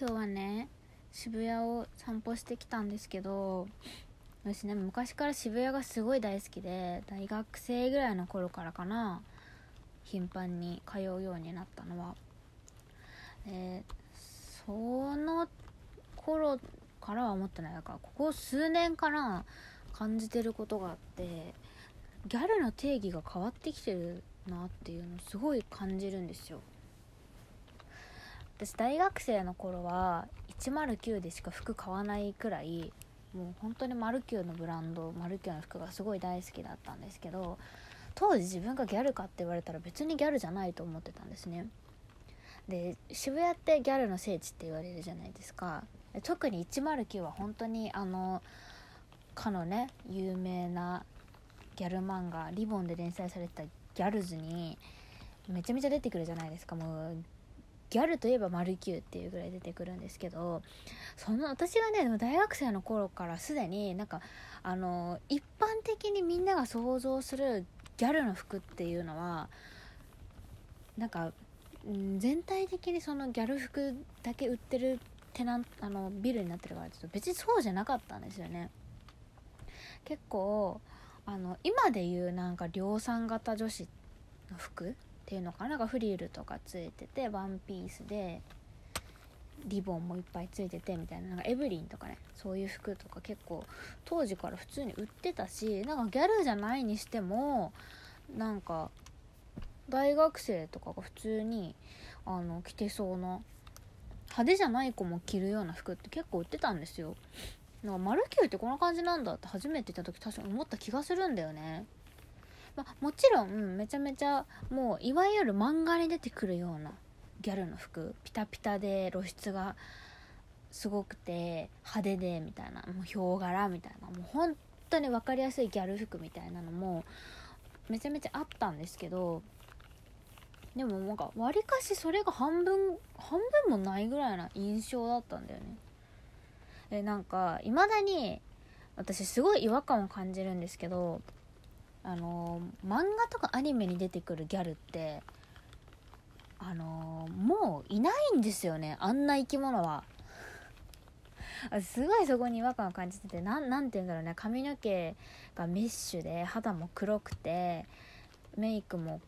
今日はね渋谷を散歩してきたんですけど私ね昔から渋谷がすごい大好きで大学生ぐらいの頃からかな頻繁に通うようになったのは。でその頃からは思ってない。だからここ数年から感じてることがあってギャルの定義が変わってきてるなっていうのをすごい感じるんですよ。私大学生の頃は109でしか服買わないくらいもう本当にマルキューのブランドマルキューの服がすごい大好きだったんですけど当時自分がギャルかって言われたら別にギャルじゃないと思ってたんですね。で渋谷ってギャルの聖地って言われるじゃないですか。特に109は本当にあのかのね有名なギャル漫画リボンで連載されてたギャルズにめちゃめちゃ出てくるじゃないですか。もうギャルといえばマルキューっていうぐらい出てくるんですけどその私がね大学生の頃からすでになんかあの一般的にみんなが想像するギャルの服っていうのはなんか全体的にそのギャル服だけ売ってるテナあのビルになってるからちょっと別にそうじゃなかったんですよね。結構あの今で言うなんか量産型女子の服ていうのかな？なんかフリルとかついててワンピースでリボンもいっぱいついててみたいな。なんかエブリンとかねそういう服とか結構当時から普通に売ってたしなんかギャルじゃないにしてもなんか大学生とかが普通にあの着てそうな派手じゃない子も着るような服って結構売ってたんですよ。なんかマルキューってこんな感じなんだって初めて行った時確か思った気がするんだよね。まあ、もちろんめちゃめちゃもういわゆる漫画に出てくるようなギャルの服ピタピタで露出がすごくて派手でみたいなもうヒョウ柄みたいなもう本当に分かりやすいギャル服みたいなのもめちゃめちゃあったんですけどでもなんかわりかしそれが半分半分もないぐらいな印象だったんだよね。でなんかいまだに私すごい違和感を感じるんですけどあの漫画とかアニメに出てくるギャルってあのもういないんですよね。あんな生き物は。すごいそこに違和感を感じてて何て言うんだろうね。髪の毛がメッシュで肌も黒くてメイクも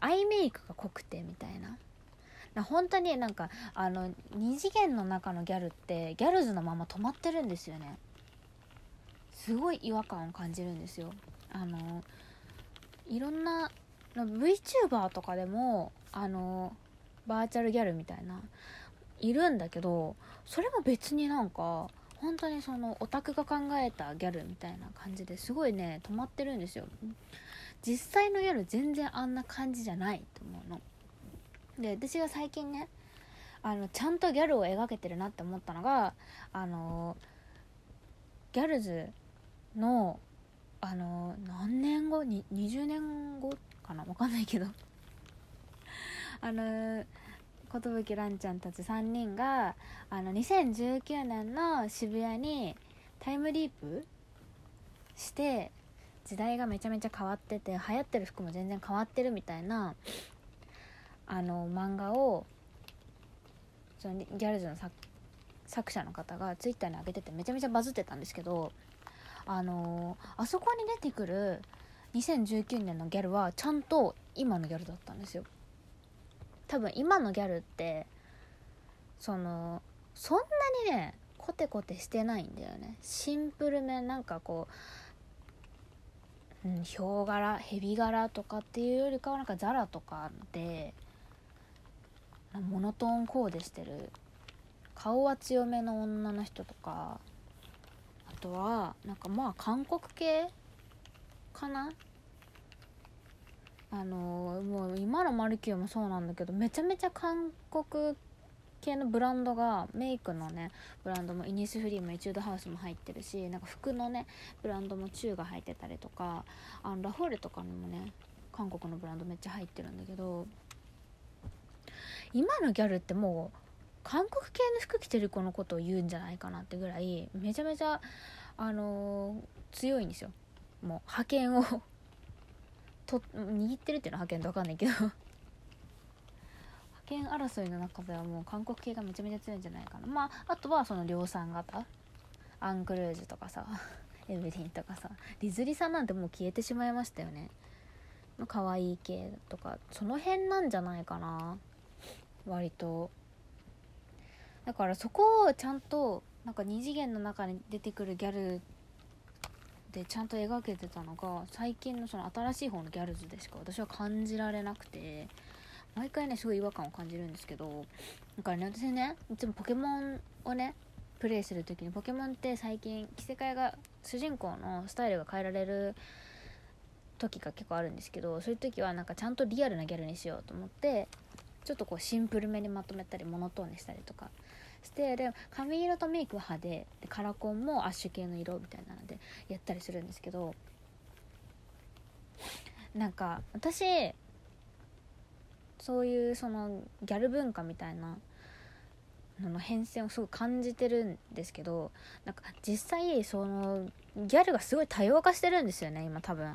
アイメイクが濃くてみたいな。な本当になんかあの2次元の中のギャルってギャルズのまま止まってるんですよね。すごい違和感を感じるんですよ。あのいろんな VTuber とかでもあのバーチャルギャルみたいないるんだけどそれも別になんか本当にそのオタクが考えたギャルみたいな感じですごいね止まってるんですよ。実際のギャル全然あんな感じじゃないと思うの。で私が最近ねあのちゃんとギャルを描けてるなって思ったのがあのギャルズのあの何年後？に20年後かな？分かんないけど。あの寿蘭ちゃんたち3人があの2019年の渋谷にタイムリープして時代がめちゃめちゃ変わってて流行ってる服も全然変わってるみたいなあの漫画をそのギャルズの作者の方がツイッターに上げててめちゃめちゃバズってたんですけどあのー、あそこに出てくる2019年のギャルはちゃんと今のギャルだったんですよ。多分今のギャルってそのそんなにねコテコテしてないんだよね。シンプルめなんかこう、うん、ヒョウ柄ヘビ柄とかっていうよりかはなんかザラとかでモノトーンコーデしてる顔は強めの女の人とかとはなんかまあ韓国系かな？あのもう今のマルキューもそうなんだけどめちゃめちゃ韓国系のブランドがメイクのねブランドもイニスフリーもエチュードハウスも入ってるしなんか服のねブランドもチューが入ってたりとかあのラフォーレとかにもね韓国のブランドめっちゃ入ってるんだけど今のギャルってもう韓国系の服着てる子のことを言うんじゃないかなってぐらいめちゃめちゃあのー、強いんですよ。もう派遣を。と握ってるっていうのは派遣と分かんないけど。派権争いの中ではもう韓国系がめちゃめちゃ強いんじゃないかな。まああとはその量産型。アンクルージュとかさ。エブリンとかさ。リズリさんなんてもう消えてしまいましたよね。可愛い系とかその辺なんじゃないかな。割と。だからそこをちゃんとなんか二次元の中に出てくるギャルでちゃんと描けてたのが最近のその新しい方のギャルズでしか私は感じられなくて毎回ねすごい違和感を感じるんですけどだからね私ねいつもポケモンをねプレイする時にポケモンって最近着せ替えが主人公のスタイルが変えられる時が結構あるんですけどそういう時はなんかちゃんとリアルなギャルにしようと思ってちょっとこうシンプルめにまとめたりモノトーンにしたりとかしてで髪色とメイクは派手でカラコンもアッシュ系の色みたいなのでやったりするんですけどなんか私そういうそのギャル文化みたいなのの変遷をすごい感じてるんですけどなんか実際そのギャルがすごい多様化してるんですよね今多分。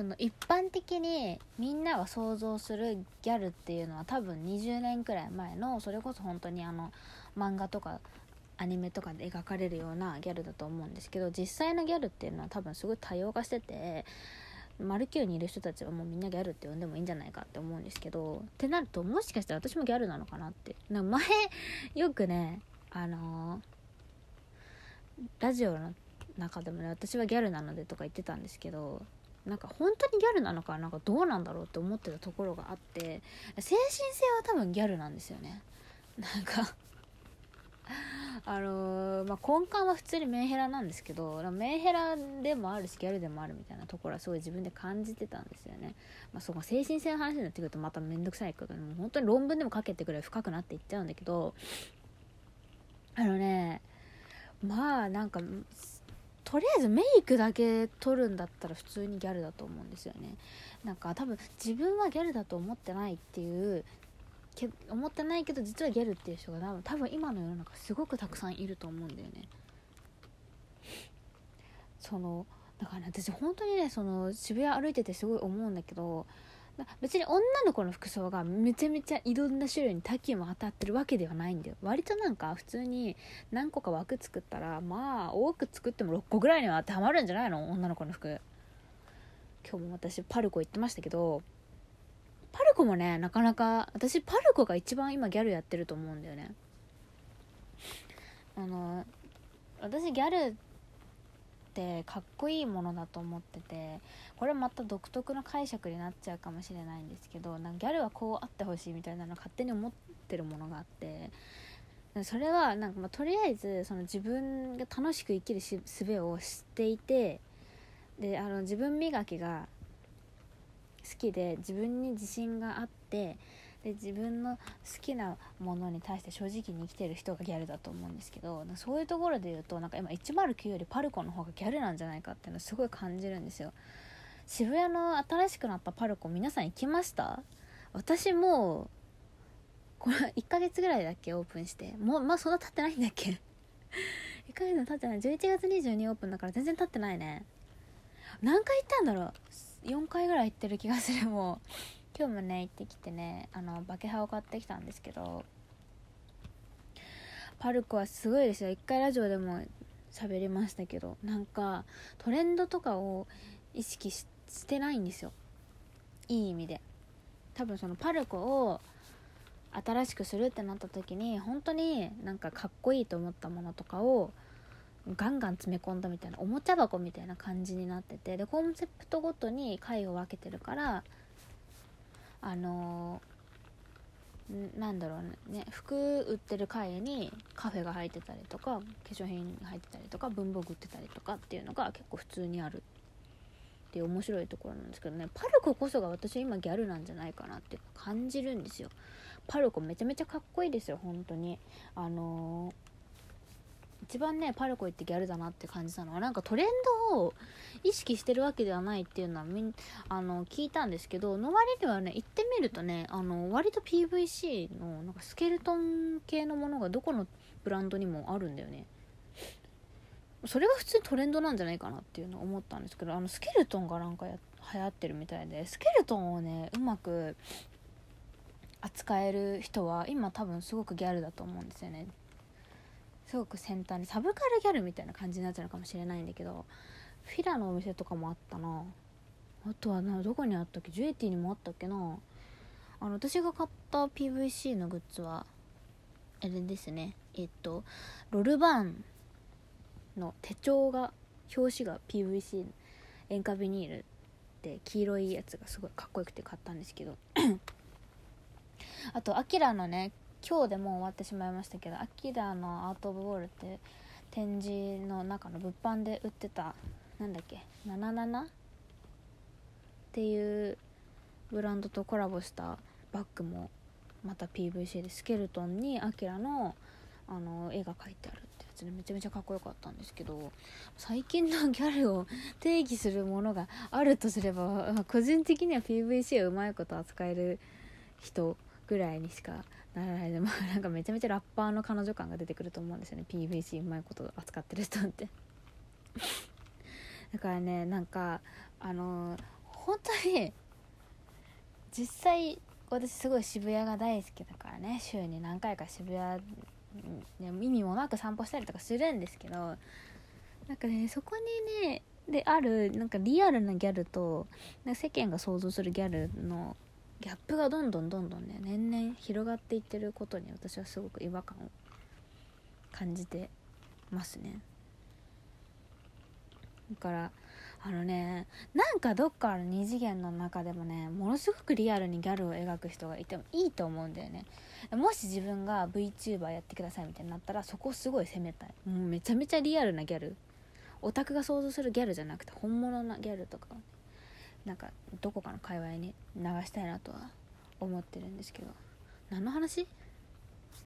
その一般的にみんなが想像するギャルっていうのは多分20年くらい前のそれこそ本当にあの漫画とかアニメとかで描かれるようなギャルだと思うんですけど実際のギャルっていうのは多分すごい多様化しててマルキューにいる人たちはもうみんなギャルって呼んでもいいんじゃないかって思うんですけどってなるともしかしたら私もギャルなのかなって。な前よくねあのー、ラジオの中でもね私はギャルなのでとか言ってたんですけどなんか本当にギャルなのかなんかどうなんだろうって思ってたところがあって精神性は多分ギャルなんですよね。なんかあのー、まあ、根幹は普通にメンヘラなんですけどメンヘラでもあるしギャルでもあるみたいなところはすごい自分で感じてたんですよね、まあ、そこ精神性の話になってくるとまた面倒くさいけどもう本当に論文でも書けてくれ深くなっていっちゃうんだけどあのねまあなんかとりあえずメイクだけ取るんだったら普通にギャルだと思うんですよね。なんか多分自分はギャルだと思ってないっていうけ思ってないけど実はギャルっていう人が多分多分今の世の中すごくたくさんいると思うんだよね。そのだから、ね、私本当にねその渋谷歩いててすごい思うんだけど別に女の子の服装がめちゃめちゃいろんな種類に多岐も当たってるわけではないんだよ。割となんか普通に何個か枠作ったらまあ多く作っても6個ぐらいには当てはまるんじゃないの？女の子の服。今日も私パルコ行ってましたけどパルコもねなかなか私パルコが一番今ギャルやってると思うんだよね。あの私ギャルってかっこいいものだと思っててこれまた独特の解釈になっちゃうかもしれないんですけどなんかギャルはこうあってほしいみたいなの勝手に思ってるものがあってそれはなんかまとりあえずその自分が楽しく生きる術を知っていてであの自分磨きが好きで自分に自信があってで自分の好きなものに対して正直に生きてる人がギャルだと思うんですけどそういうところで言うとなんか今109よりパルコの方がギャルなんじゃないかっていうのすごい感じるんですよ。渋谷の新しくなったパルコ皆さん行きました？私もうこれ1ヶ月ぐらいだっけ？オープンして。もうまあそんな経ってないんだっけ？1ヶ月も経ってない。11月22オープンだから全然経ってないね。何回行ったんだろう？4回ぐらい行ってる気がするもう。今日もね行ってきてねあのバケハを買ってきたんですけどパルコはすごいですよ。一回ラジオでも喋りましたけどなんかトレンドとかを意識してないんですよ。いい意味で。多分そのパルコを新しくするってなった時に本当になんかかっこいいと思ったものとかをガンガン詰め込んだみたいなおもちゃ箱みたいな感じになっててでコンセプトごとに回を分けてるからあのなんだろうね。服売ってる階にカフェが入ってたりとか化粧品入ってたりとか文房具売ってたりとかっていうのが結構普通にあるっていう面白いところなんですけどね。パルコこそが私は今ギャルなんじゃないかなって感じるんですよ。パルコめちゃめちゃかっこいいですよ本当に。あのー一番ねパルコ行ってギャルだなって感じたのはなんかトレンドを意識してるわけではないっていうのはみんあの聞いたんですけどの割にはね行ってみるとねあの割と PVC のなんかスケルトン系のものがどこのブランドにもあるんだよね。それが普通にトレンドなんじゃないかなっていうのを思ったんですけどあのスケルトンがなんかや流行ってるみたいでスケルトンをねうまく扱える人は今多分すごくギャルだと思うんですよね。すごく先端にサブカルギャルみたいな感じになっちゃうのかもしれないんだけどフィラのお店とかもあったな。あとはなどこにあったっけ？ジュエティにもあったっけな。あの私が買った PVC のグッズはあれですね。えっとロルバーンの手帳が表紙が PVC 塩化ビニールで黄色いやつがすごいかっこよくて買ったんですけど。あとアキラのね今日でもう終わってしまいましたけどアキラのアート・オブ・ウォールって展示の中の物販で売ってたなんだっけ77っていうブランドとコラボしたバッグもまた PVC でスケルトンにアキラのあの絵が描いてあるってやつでめちゃめちゃかっこよかったんですけど最近のギャルを定義するものがあるとすれば 個人的には PVC をうまいこと扱える人ぐらいにしかならないで、まあ、なんかめちゃめちゃラッパーの彼女感が出てくると思うんですよね。PVC うまいこと扱ってる人って。だからねなんかあの本当に実際私すごい渋谷が大好きだからね。週に何回か渋谷意味もなく散歩したりとかするんですけどなんかねそこにねであるなんかリアルなギャルと世間が想像するギャルのギャップがどんどんどんどんね年々広がっていってることに私はすごく違和感を感じてますね。だからあのねなんかどっかの二次元の中でもねものすごくリアルにギャルを描く人がいてもいいと思うんだよね。もし自分が VTuber やってくださいみたいになったらそこすごい攻めたい。もうめちゃめちゃリアルなギャル。オタクが想像するギャルじゃなくて本物なギャルとかなんかどこかの界隈に流したいなとは思ってるんですけど。何の話？